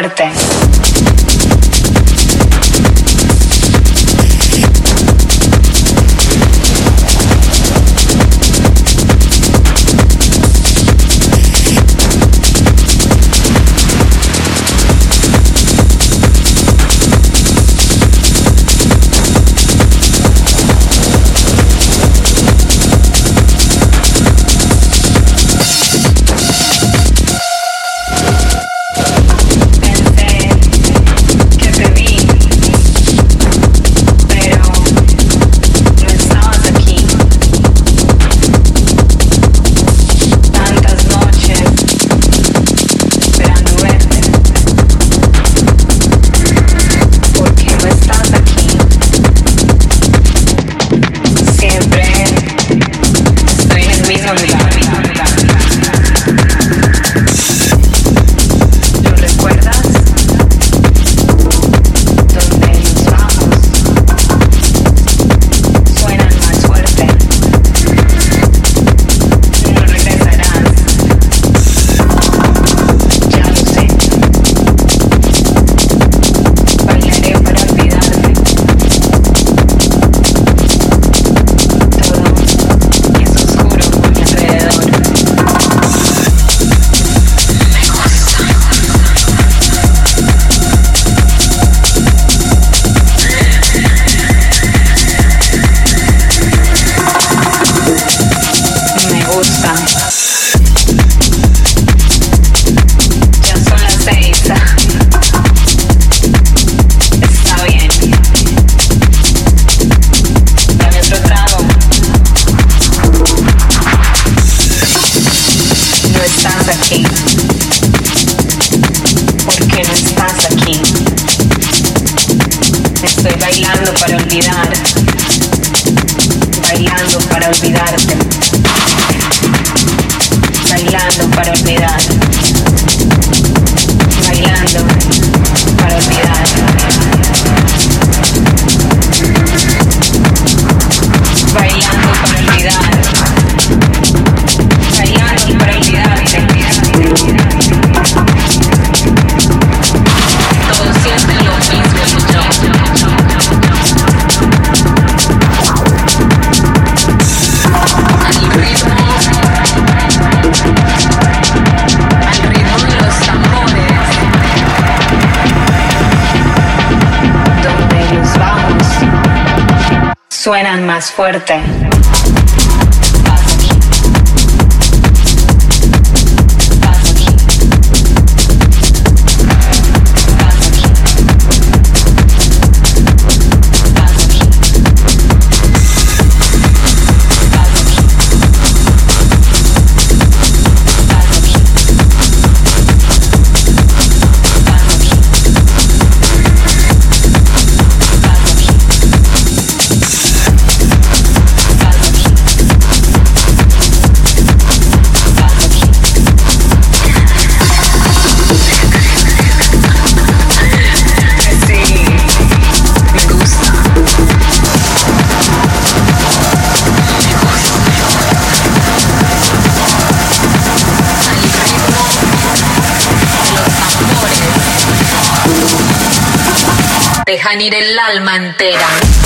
Corta. fueran más fuertes. Dejan el alma entera.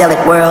Psychedelic world.